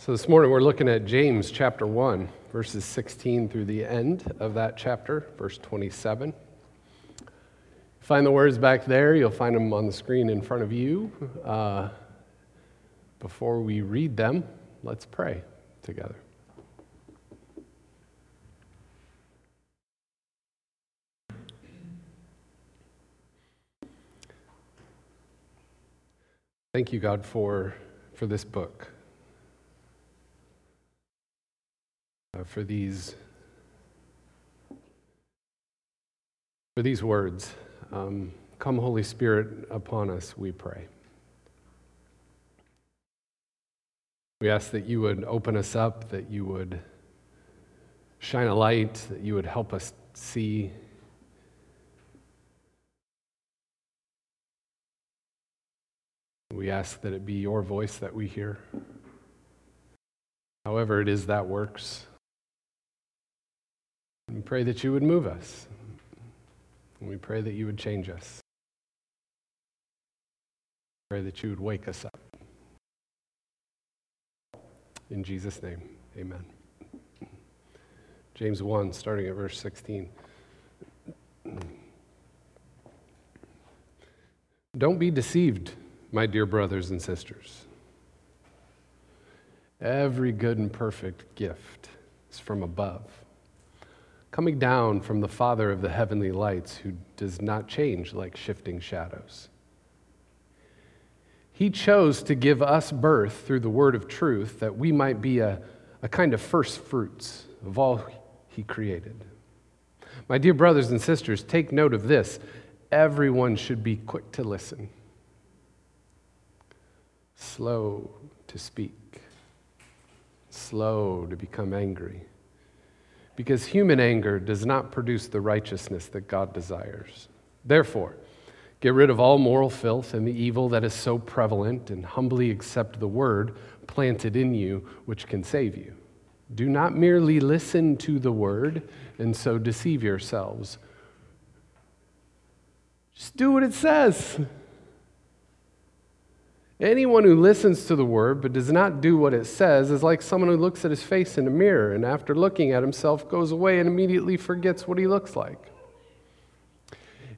So this morning we're looking at James chapter 1, verses 16 through the end of that chapter, verse 27. Find the words back there. You'll find them on the screen in front of you. Uh, before we read them, let's pray together. Thank you, God, for, for this book, uh, for these for these words. Um, come, Holy Spirit, upon us, we pray. We ask that you would open us up, that you would shine a light, that you would help us see We ask that it be your voice that we hear. However, it is that works. We pray that you would move us. we pray that you would change us. We Pray that you would wake us up. In Jesus' name, amen. James 1, starting at verse 16. Don't be deceived my dear brothers and sisters. Every good and perfect gift is from above, coming down from the Father of the heavenly lights, who does not change like shifting shadows. He chose to give us birth through the word of truth that we might be a, a kind of first fruits of all He created. My dear brothers and sisters, take note of this. Everyone should be quick to listen slow to speak, slow to become angry. Because human anger does not produce the righteousness that God desires. Therefore, get rid of all moral filth and the evil that is so prevalent, and humbly accept the word planted in you, which can save you. Do not merely listen to the word and so deceive yourselves. Just do what it says. Anyone who listens to the word but does not do what it says is like someone who looks at his face in a mirror and after looking at himself goes away and immediately forgets what he looks like.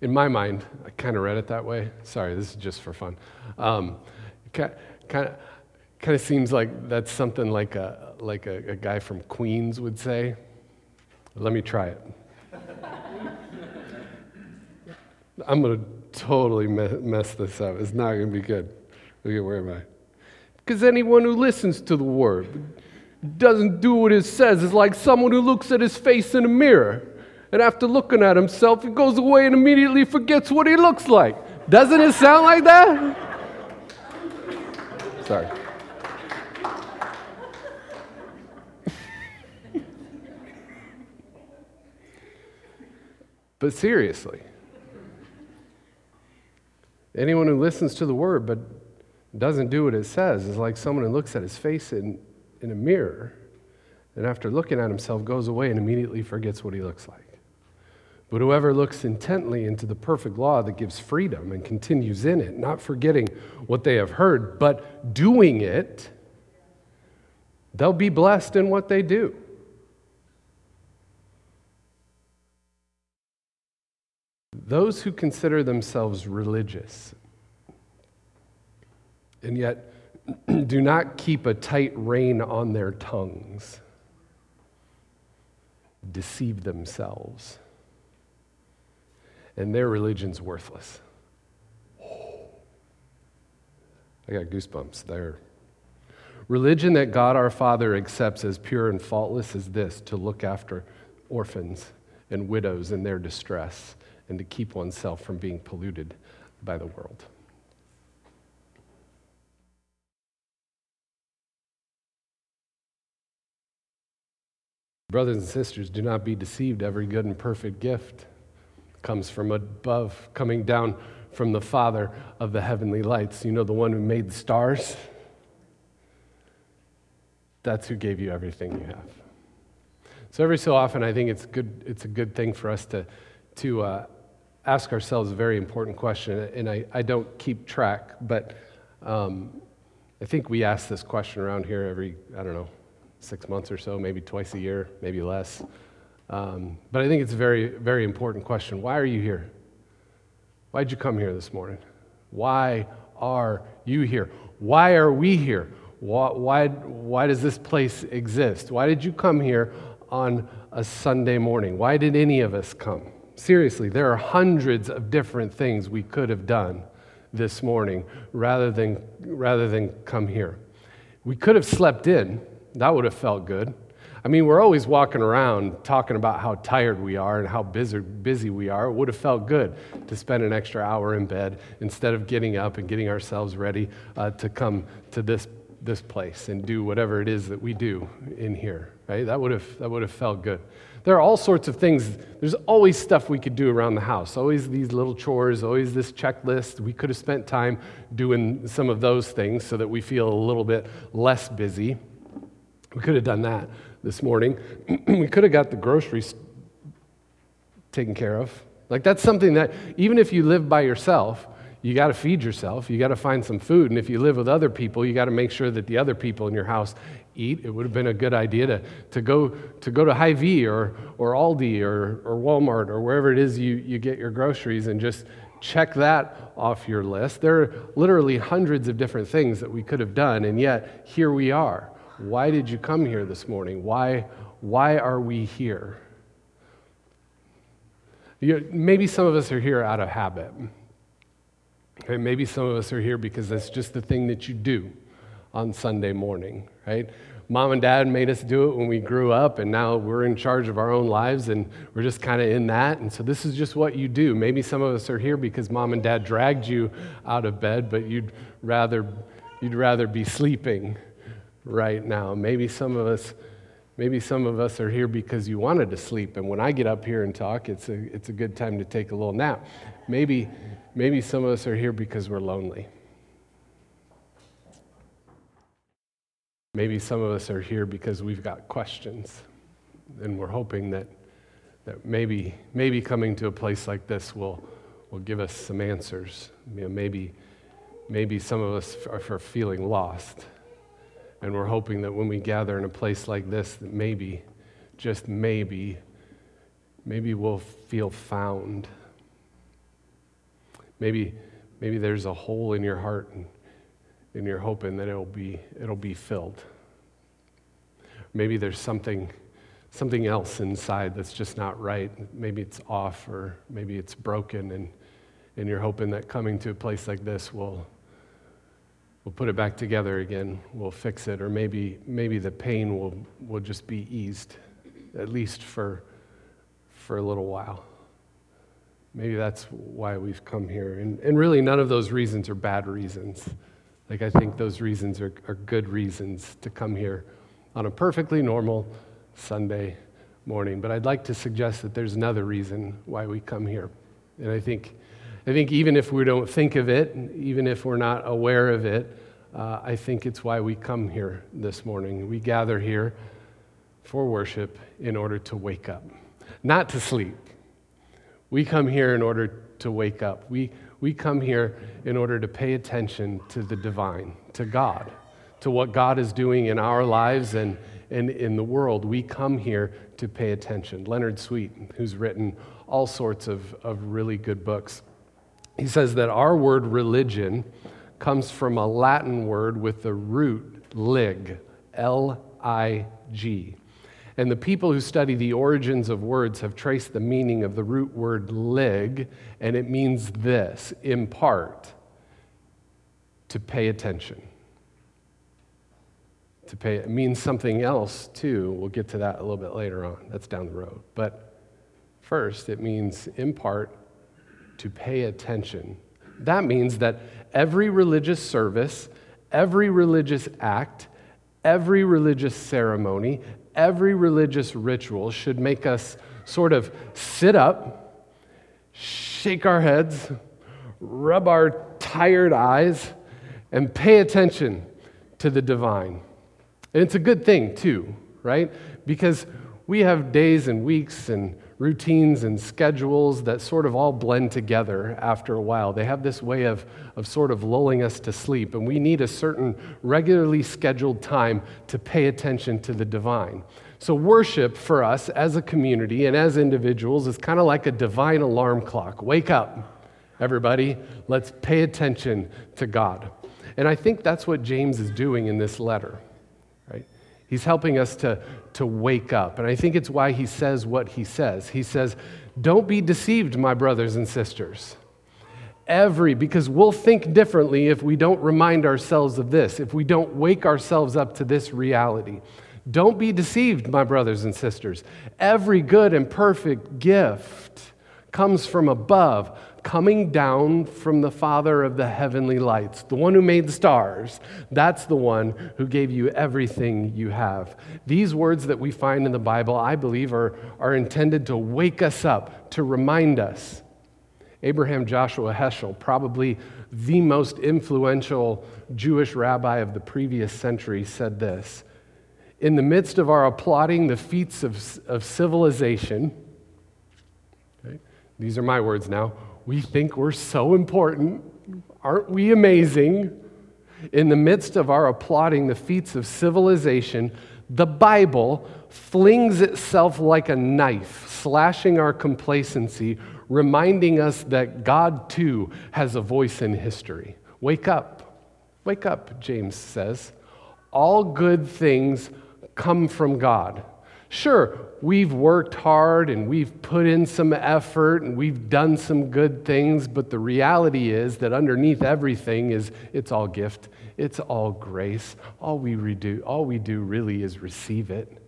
In my mind, I kind of read it that way. Sorry, this is just for fun. Um, kind of kind of seems like that's something like a like a, a guy from Queens would say. Let me try it. I'm going to totally mess this up. It's not going to be good. Okay, where am I? Because anyone who listens to the word doesn't do what it says is like someone who looks at his face in a mirror. And after looking at himself, he goes away and immediately forgets what he looks like. Doesn't it sound like that? Sorry. but seriously, anyone who listens to the word but doesn't do what it says is like someone who looks at his face in, in a mirror and after looking at himself goes away and immediately forgets what he looks like. But whoever looks intently into the perfect law that gives freedom and continues in it, not forgetting what they have heard, but doing it, they'll be blessed in what they do. Those who consider themselves religious and yet do not keep a tight rein on their tongues, deceive themselves, and their religion's worthless. I got goosebumps there. Religion that God our Father accepts as pure and faultless is this to look after orphans and widows in their distress and to keep oneself from being polluted by the world. Brothers and sisters, do not be deceived. Every good and perfect gift comes from above, coming down from the Father of the heavenly lights. You know, the one who made the stars? That's who gave you everything you have. So, every so often, I think it's, good, it's a good thing for us to, to uh, ask ourselves a very important question. And I, I don't keep track, but um, I think we ask this question around here every, I don't know, six months or so, maybe twice a year, maybe less. Um, but I think it's a very, very important question. Why are you here? Why'd you come here this morning? Why are you here? Why are we here? Why, why, why does this place exist? Why did you come here on a Sunday morning? Why did any of us come? Seriously, there are hundreds of different things we could have done this morning rather than, rather than come here. We could have slept in, that would have felt good. I mean, we're always walking around talking about how tired we are and how busy, busy we are. It would have felt good to spend an extra hour in bed instead of getting up and getting ourselves ready uh, to come to this, this place and do whatever it is that we do in here, right? That would have, that would have felt good. There are all sorts of things. There's always stuff we could do around the house, always these little chores, always this checklist. We could have spent time doing some of those things so that we feel a little bit less busy. We could have done that this morning. we could have got the groceries taken care of. Like, that's something that, even if you live by yourself, you got to feed yourself. You got to find some food. And if you live with other people, you got to make sure that the other people in your house eat. It would have been a good idea to, to, go, to go to Hy-Vee or, or Aldi or, or Walmart or wherever it is you, you get your groceries and just check that off your list. There are literally hundreds of different things that we could have done, and yet here we are. Why did you come here this morning? Why, why are we here? You, maybe some of us are here out of habit. Okay, maybe some of us are here because that's just the thing that you do on Sunday morning, right? Mom and dad made us do it when we grew up, and now we're in charge of our own lives, and we're just kind of in that. And so this is just what you do. Maybe some of us are here because mom and dad dragged you out of bed, but you'd rather, you'd rather be sleeping right now. Maybe some of us. Maybe some of us are here because you wanted to sleep, and when I get up here and talk, it's a, it's a good time to take a little nap. Maybe, maybe some of us are here because we're lonely. Maybe some of us are here because we've got questions, and we're hoping that, that maybe, maybe coming to a place like this will, will give us some answers. You know, maybe, maybe some of us are, feeling lost, and we're hoping that when we gather in a place like this, that maybe, just maybe, maybe we'll feel found. Maybe, maybe there's a hole in your heart and and you're hoping that it'll be, it'll be filled. Maybe there's something, something else inside that's just not right. Maybe it's off or maybe it's broken, and, and you're hoping that coming to a place like this will, will put it back together again, we'll fix it, or maybe, maybe the pain will, will just be eased, at least for, for a little while. Maybe that's why we've come here. And, and really, none of those reasons are bad reasons. Like, I think those reasons are, are good reasons to come here on a perfectly normal Sunday morning. But I'd like to suggest that there's another reason why we come here. And I think, I think even if we don't think of it, even if we're not aware of it, uh, I think it's why we come here this morning. We gather here for worship in order to wake up, not to sleep. We come here in order to wake up. We, we come here in order to pay attention to the divine, to God, to what God is doing in our lives and, and in the world. We come here to pay attention. Leonard Sweet, who's written all sorts of, of really good books, he says that our word religion comes from a Latin word with the root lig, L I G. And the people who study the origins of words have traced the meaning of the root word lig, and it means this impart, to pay attention. To pay, it means something else too. We'll get to that a little bit later on. That's down the road. But first, it means impart, to pay attention. That means that every religious service, every religious act, every religious ceremony, every religious ritual should make us sort of sit up, shake our heads, rub our tired eyes, and pay attention to the divine. And it's a good thing, too, right? Because we have days and weeks and routines and schedules that sort of all blend together after a while. They have this way of, of sort of lulling us to sleep, and we need a certain regularly scheduled time to pay attention to the divine. So, worship for us as a community and as individuals is kind of like a divine alarm clock. Wake up, everybody. Let's pay attention to God. And I think that's what James is doing in this letter. He's helping us to, to wake up. And I think it's why he says what he says. He says, Don't be deceived, my brothers and sisters. Every, because we'll think differently if we don't remind ourselves of this, if we don't wake ourselves up to this reality. Don't be deceived, my brothers and sisters. Every good and perfect gift comes from above coming down from the Father of the heavenly lights, the one who made the stars. That's the one who gave you everything you have. These words that we find in the Bible, I believe, are, are intended to wake us up, to remind us. Abraham Joshua Heschel, probably the most influential Jewish rabbi of the previous century, said this In the midst of our applauding the feats of, of civilization, these are my words now we think we're so important. Aren't we amazing? In the midst of our applauding the feats of civilization, the Bible flings itself like a knife, slashing our complacency, reminding us that God too has a voice in history. Wake up. Wake up, James says. All good things come from God. Sure, we've worked hard and we've put in some effort and we've done some good things, but the reality is that underneath everything is it's all gift, it's all grace. All we do, all we do really is receive it.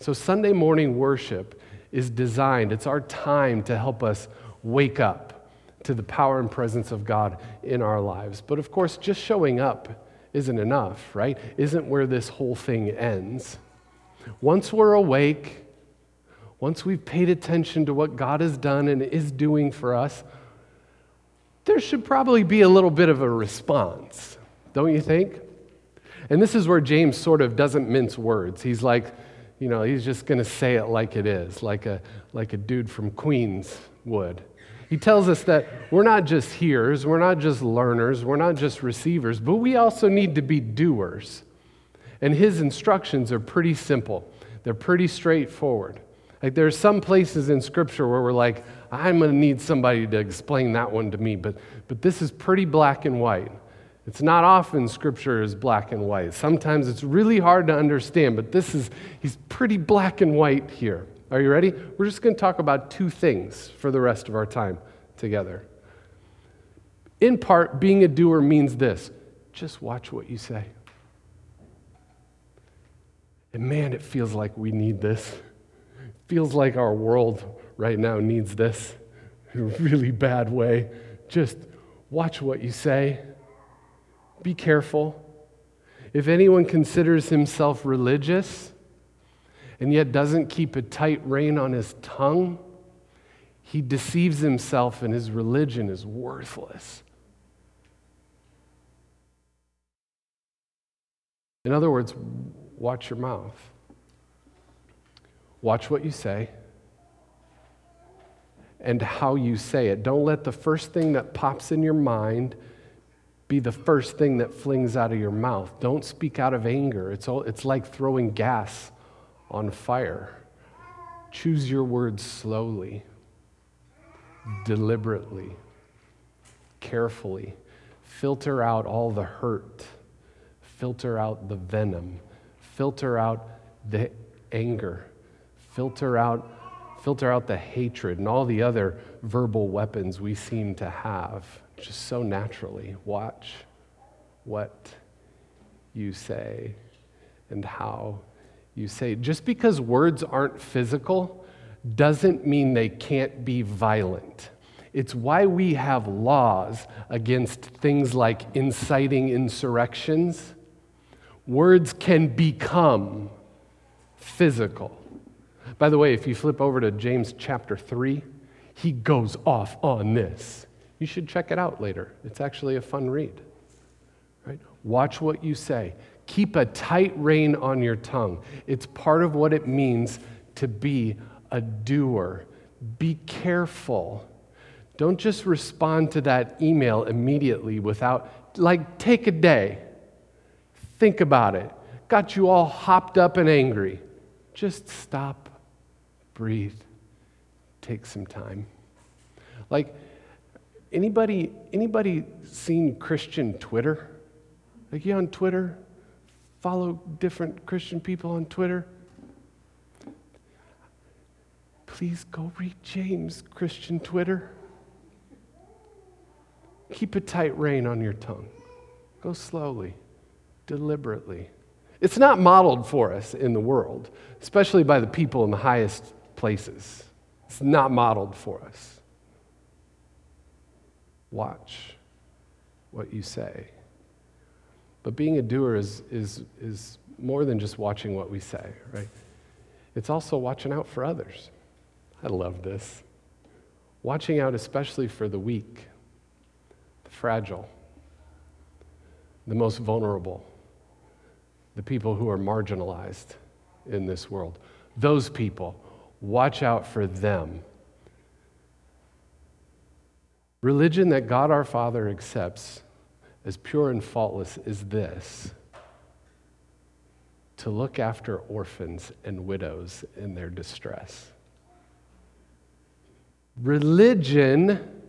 So Sunday morning worship is designed, it's our time to help us wake up to the power and presence of God in our lives. But of course, just showing up isn't enough, right? Isn't where this whole thing ends. Once we're awake, once we've paid attention to what God has done and is doing for us, there should probably be a little bit of a response, don't you think? And this is where James sort of doesn't mince words. He's like, you know, he's just going to say it like it is, like a, like a dude from Queens would. He tells us that we're not just hearers, we're not just learners, we're not just receivers, but we also need to be doers. And his instructions are pretty simple, they're pretty straightforward. Like there are some places in Scripture where we're like, I'm going to need somebody to explain that one to me, but, but this is pretty black and white. It's not often Scripture is black and white. Sometimes it's really hard to understand, but this is, he's pretty black and white here. Are you ready? We're just going to talk about two things for the rest of our time together. In part, being a doer means this just watch what you say. And man, it feels like we need this. It feels like our world right now needs this in a really bad way. Just watch what you say. Be careful. If anyone considers himself religious and yet doesn't keep a tight rein on his tongue, he deceives himself and his religion is worthless. In other words, watch your mouth. Watch what you say and how you say it. Don't let the first thing that pops in your mind be the first thing that flings out of your mouth. Don't speak out of anger. It's, all, it's like throwing gas on fire. Choose your words slowly, deliberately, carefully. Filter out all the hurt, filter out the venom filter out the anger, filter out, filter out the hatred and all the other verbal weapons we seem to have just so naturally. Watch what you say and how you say. Just because words aren't physical doesn't mean they can't be violent. It's why we have laws against things like inciting insurrections words can become physical. By the way, if you flip over to James chapter 3, he goes off on this. You should check it out later. It's actually a fun read. Right? Watch what you say. Keep a tight rein on your tongue. It's part of what it means to be a doer. Be careful. Don't just respond to that email immediately without, like, take a day. Think about it. Got you all hopped up and angry. Just stop, breathe, take some time. Like, anybody, anybody seen Christian Twitter? Like, you on Twitter? Follow different Christian people on Twitter? Please go read James, Christian Twitter. Keep a tight rein on your tongue. Go slowly, deliberately. It's not modeled for us in the world, especially by the people in the highest places. It's not modeled for us. Watch what you say. But being a doer is, is, is more than just watching what we say, right? It's also watching out for others. I love this. Watching out, especially for the weak, the fragile, the most vulnerable, the people who are marginalized in this world. Those people, watch out for them. Religion that God our Father accepts as pure and faultless is this to look after orphans and widows in their distress. Religion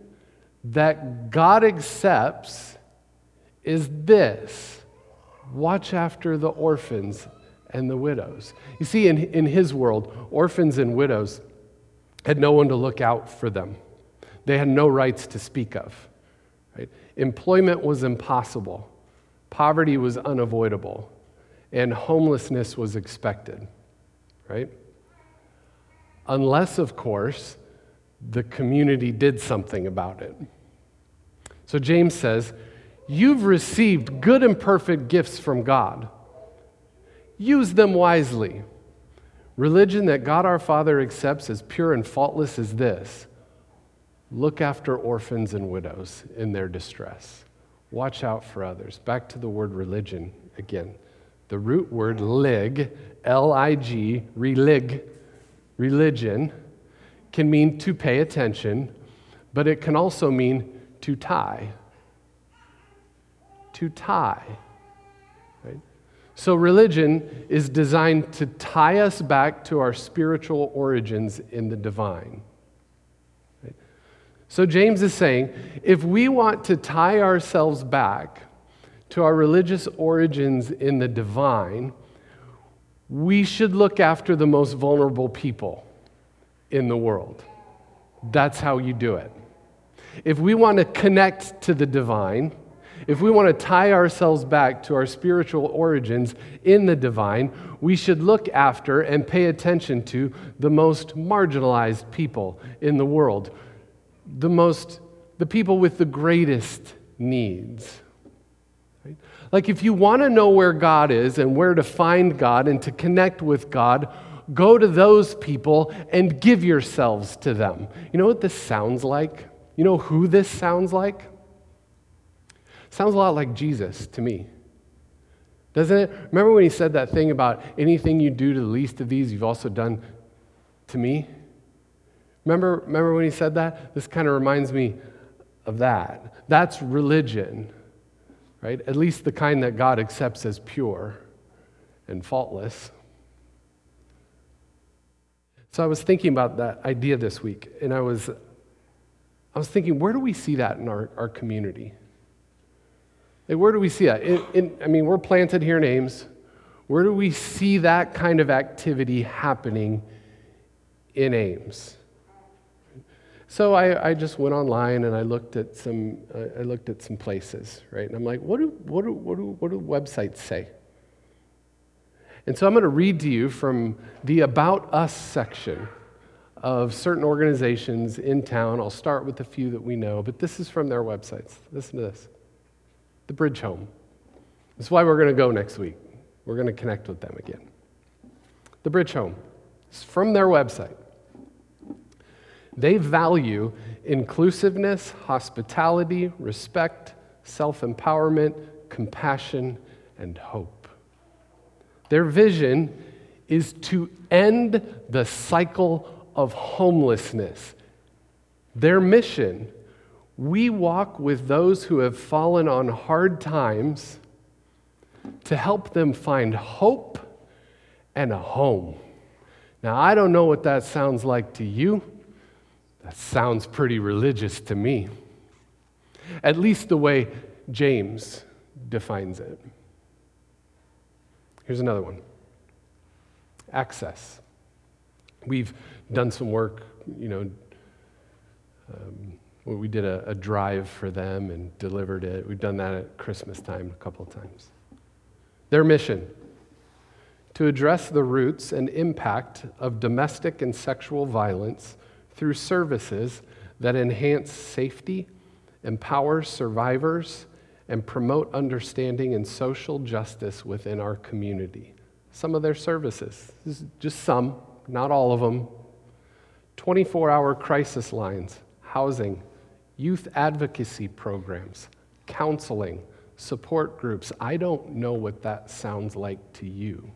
that God accepts is this watch after the orphans and the widows. You see, in, in his world, orphans and widows had no one to look out for them, they had no rights to speak of. Right? Employment was impossible, poverty was unavoidable, and homelessness was expected. Right? Unless, of course, the community did something about it. So James says, You've received good and perfect gifts from God. Use them wisely. Religion that God our Father accepts as pure and faultless is this look after orphans and widows in their distress. Watch out for others. Back to the word religion again. The root word lig, L I G, relig, religion can mean to pay attention, but it can also mean to tie. To tie. Right? So, religion is designed to tie us back to our spiritual origins in the divine. Right? So, James is saying if we want to tie ourselves back to our religious origins in the divine, we should look after the most vulnerable people in the world. That's how you do it. If we want to connect to the divine, if we want to tie ourselves back to our spiritual origins in the divine, we should look after and pay attention to the most marginalized people in the world, the most the people with the greatest needs. Right? Like if you want to know where God is and where to find God and to connect with God, Go to those people and give yourselves to them. You know what this sounds like? You know who this sounds like? Sounds a lot like Jesus to me. Doesn't it? Remember when he said that thing about anything you do to the least of these, you've also done to me? Remember, remember when he said that? This kind of reminds me of that. That's religion, right? At least the kind that God accepts as pure and faultless. So I was thinking about that idea this week, and I was, I was thinking, where do we see that in our, our community? Like, where do we see that? In, in, I mean, we're planted here in Ames. Where do we see that kind of activity happening in Ames? So I, I just went online and I looked at some, I looked at some places, right? And I'm like, what do, what do, what do, what do websites say? And so I'm going to read to you from the About Us section of certain organizations in town. I'll start with a few that we know, but this is from their websites. Listen to this The Bridge Home. That's why we're going to go next week. We're going to connect with them again. The Bridge Home. It's from their website. They value inclusiveness, hospitality, respect, self empowerment, compassion, and hope. Their vision is to end the cycle of homelessness. Their mission we walk with those who have fallen on hard times to help them find hope and a home. Now, I don't know what that sounds like to you. That sounds pretty religious to me, at least the way James defines it. Here's another one access. We've done some work, you know. Um, we did a, a, drive for them and delivered it. We've done that at Christmas time a couple of times. Their mission to address the roots and impact of domestic and sexual violence through services that enhance safety, empower survivors, and promote understanding and social justice within our community. Some of their services, just some, not all of them. 24 hour crisis lines, housing, youth advocacy programs, counseling, support groups. I don't know what that sounds like to you,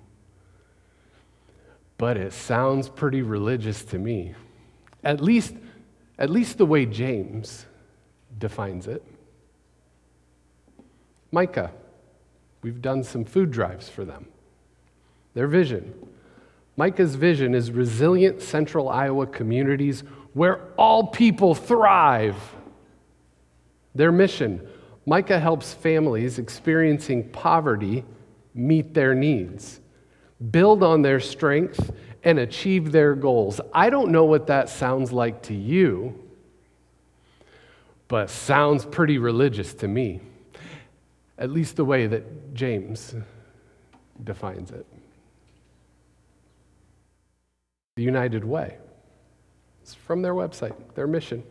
but it sounds pretty religious to me. At least, at least the way James defines it. MICA, we've done some food drives for them. Their vision. MICA's vision is resilient central Iowa communities where all people thrive. Their mission MICA helps families experiencing poverty meet their needs, build on their strength, and achieve their goals. I don't know what that sounds like to you, but sounds pretty religious to me, at least the way that James defines it. The United Way. It's from their website, their mission.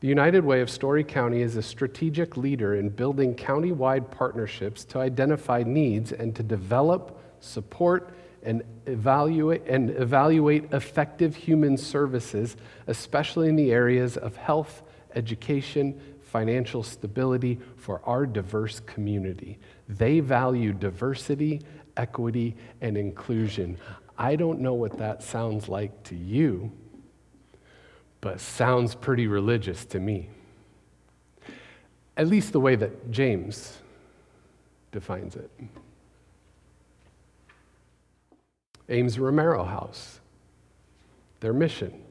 The United Way of Story County is a strategic leader in building county-wide partnerships to identify needs and to develop, support, and evaluate, and evaluate effective human services, especially in the areas of health, education, financial stability for our diverse community. They value diversity, equity, and inclusion. I don't know what that sounds like to you but sounds pretty religious to me. At least the way that James defines it. Ames Romero House, their mission.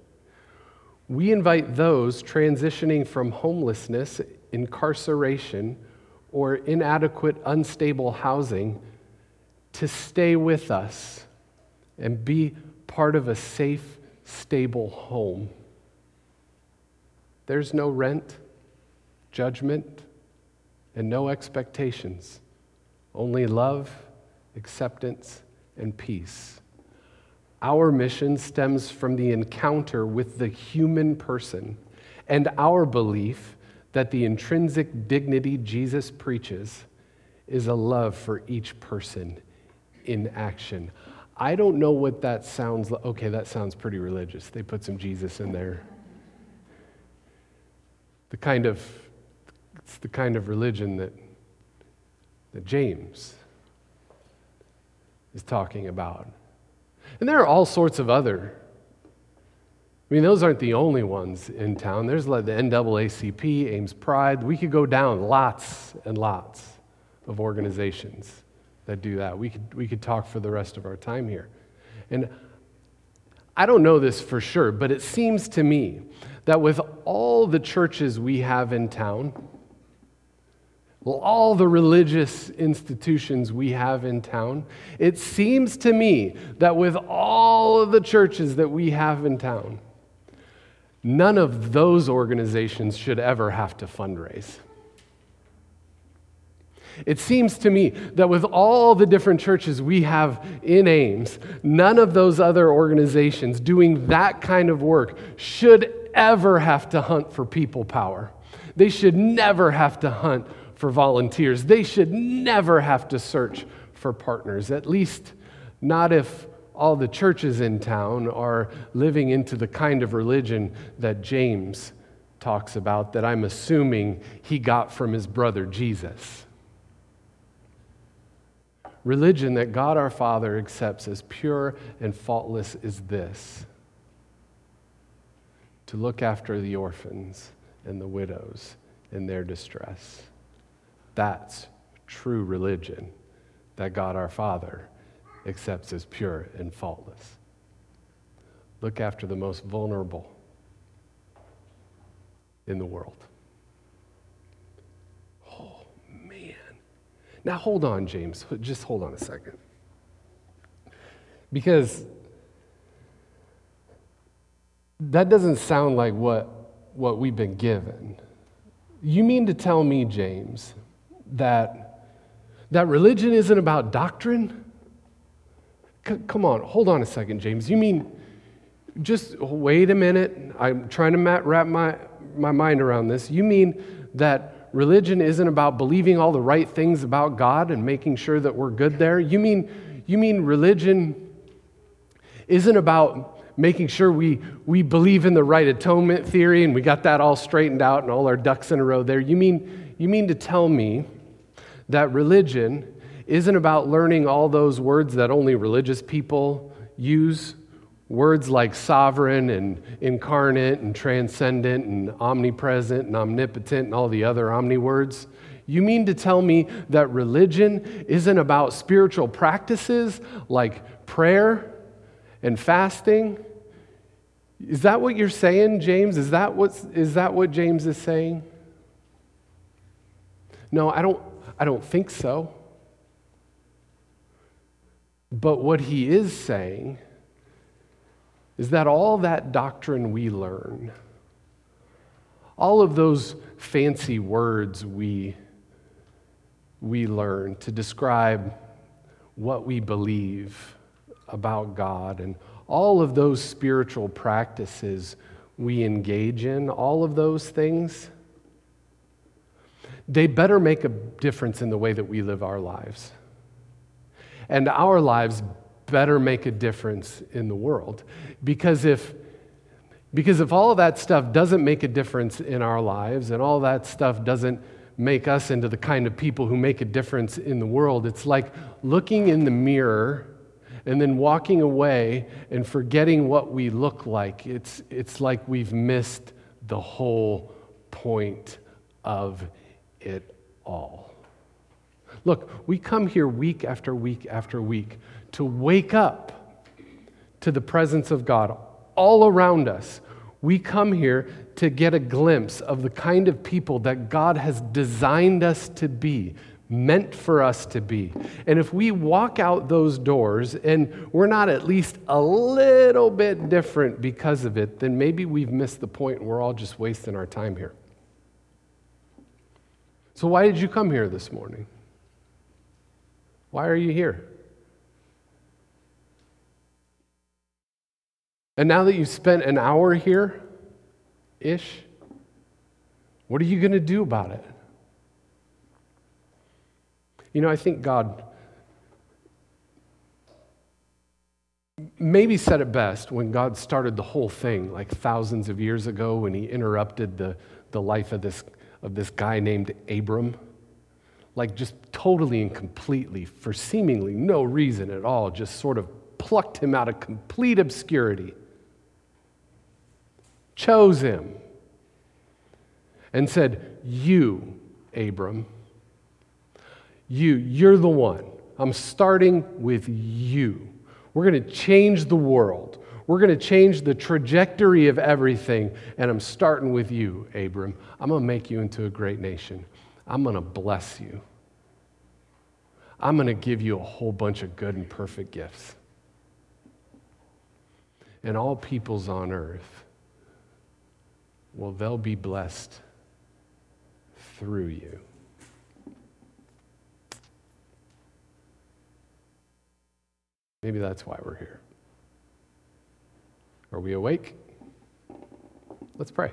We invite those transitioning from homelessness, incarceration, or inadequate, unstable housing to stay with us and be part of a safe, stable home. There's no rent, judgment, and no expectations, only love, acceptance, and peace. Our mission stems from the encounter with the human person and our belief that the intrinsic dignity Jesus preaches is a love for each person in action. I don't know what that sounds like. Okay, that sounds pretty religious. They put some Jesus in there the kind of, it's the kind of religion that, that James is talking about. And there are all sorts of other. I mean, those aren't the only ones in town. There's like the NAACP, Ames Pride. We could go down lots and lots of organizations that do that. We could, we could talk for the rest of our time here. And I don't know this for sure, but it seems to me that with all the churches we have in town, well, all the religious institutions we have in town, it seems to me that with all of the churches that we have in town, none of those organizations should ever have to fundraise. It seems to me that with all the different churches we have in Ames, none of those other organizations doing that kind of work should ever have to hunt for people power. They should never have to hunt for volunteers. They should never have to search for partners, at least not if all the churches in town are living into the kind of religion that James talks about, that I'm assuming he got from his brother Jesus. Religion that God our Father accepts as pure and faultless is this to look after the orphans and the widows in their distress. That's true religion that God our Father accepts as pure and faultless. Look after the most vulnerable in the world. Oh, man. Now, hold on, James. Just hold on a second. Because that doesn't sound like what, what we've been given. You mean to tell me, James, that, that religion isn't about doctrine? C- come on, hold on a second, James. You mean, just wait a minute. I'm trying to wrap my, my mind around this. You mean that religion isn't about believing all the right things about God and making sure that we're good there? You mean, you mean religion isn't about making sure we, we believe in the right atonement theory and we got that all straightened out and all our ducks in a row there. You mean, you mean to tell me that religion isn't about learning all those words that only religious people use? Words like sovereign and incarnate and transcendent and omnipresent and omnipotent and all the other omni words? You mean to tell me that religion isn't about spiritual practices like prayer and fasting? Is that what you're saying, James? Is that, what's, is that what James is saying? No, I don't, I don't think so. But what he is saying is that all that doctrine we learn, all of those fancy words we, we learn to describe what we believe about God and all of those spiritual practices we engage in, all of those things, they better make a difference in the way that we live our lives. And our lives better make a difference in the world. Because if, because if all of that stuff doesn't make a difference in our lives and all that stuff doesn't make us into the kind of people who make a difference in the world, it's like looking in the mirror and then walking away and forgetting what we look like. It's, it's like we've missed the whole point of it all. Look, we come here week after week after week to wake up to the presence of God all around us. We come here to get a glimpse of the kind of people that God has designed us to be, meant for us to be. And if we walk out those doors and we're not at least a little bit different because of it, then maybe we've missed the point and we're all just wasting our time here. So, why did you come here this morning? Why are you here? And now that you've spent an hour here ish, what are you going to do about it? You know, I think God maybe said it best when God started the whole thing, like thousands of years ago, when he interrupted the, the life of this, of this guy named Abram. Like, just totally and completely, for seemingly no reason at all, just sort of plucked him out of complete obscurity chose him and said, You, Abram, you, you're the one. I'm starting with you. We're going to change the world. We're going to change the trajectory of everything. And I'm starting with you, Abram. I'm going to make you into a great nation. I'm going to bless you. I'm going to give you a whole bunch of good and perfect gifts. And all peoples on earth well, they'll be blessed through you. Maybe that's why we're here. Are we awake? Let's pray.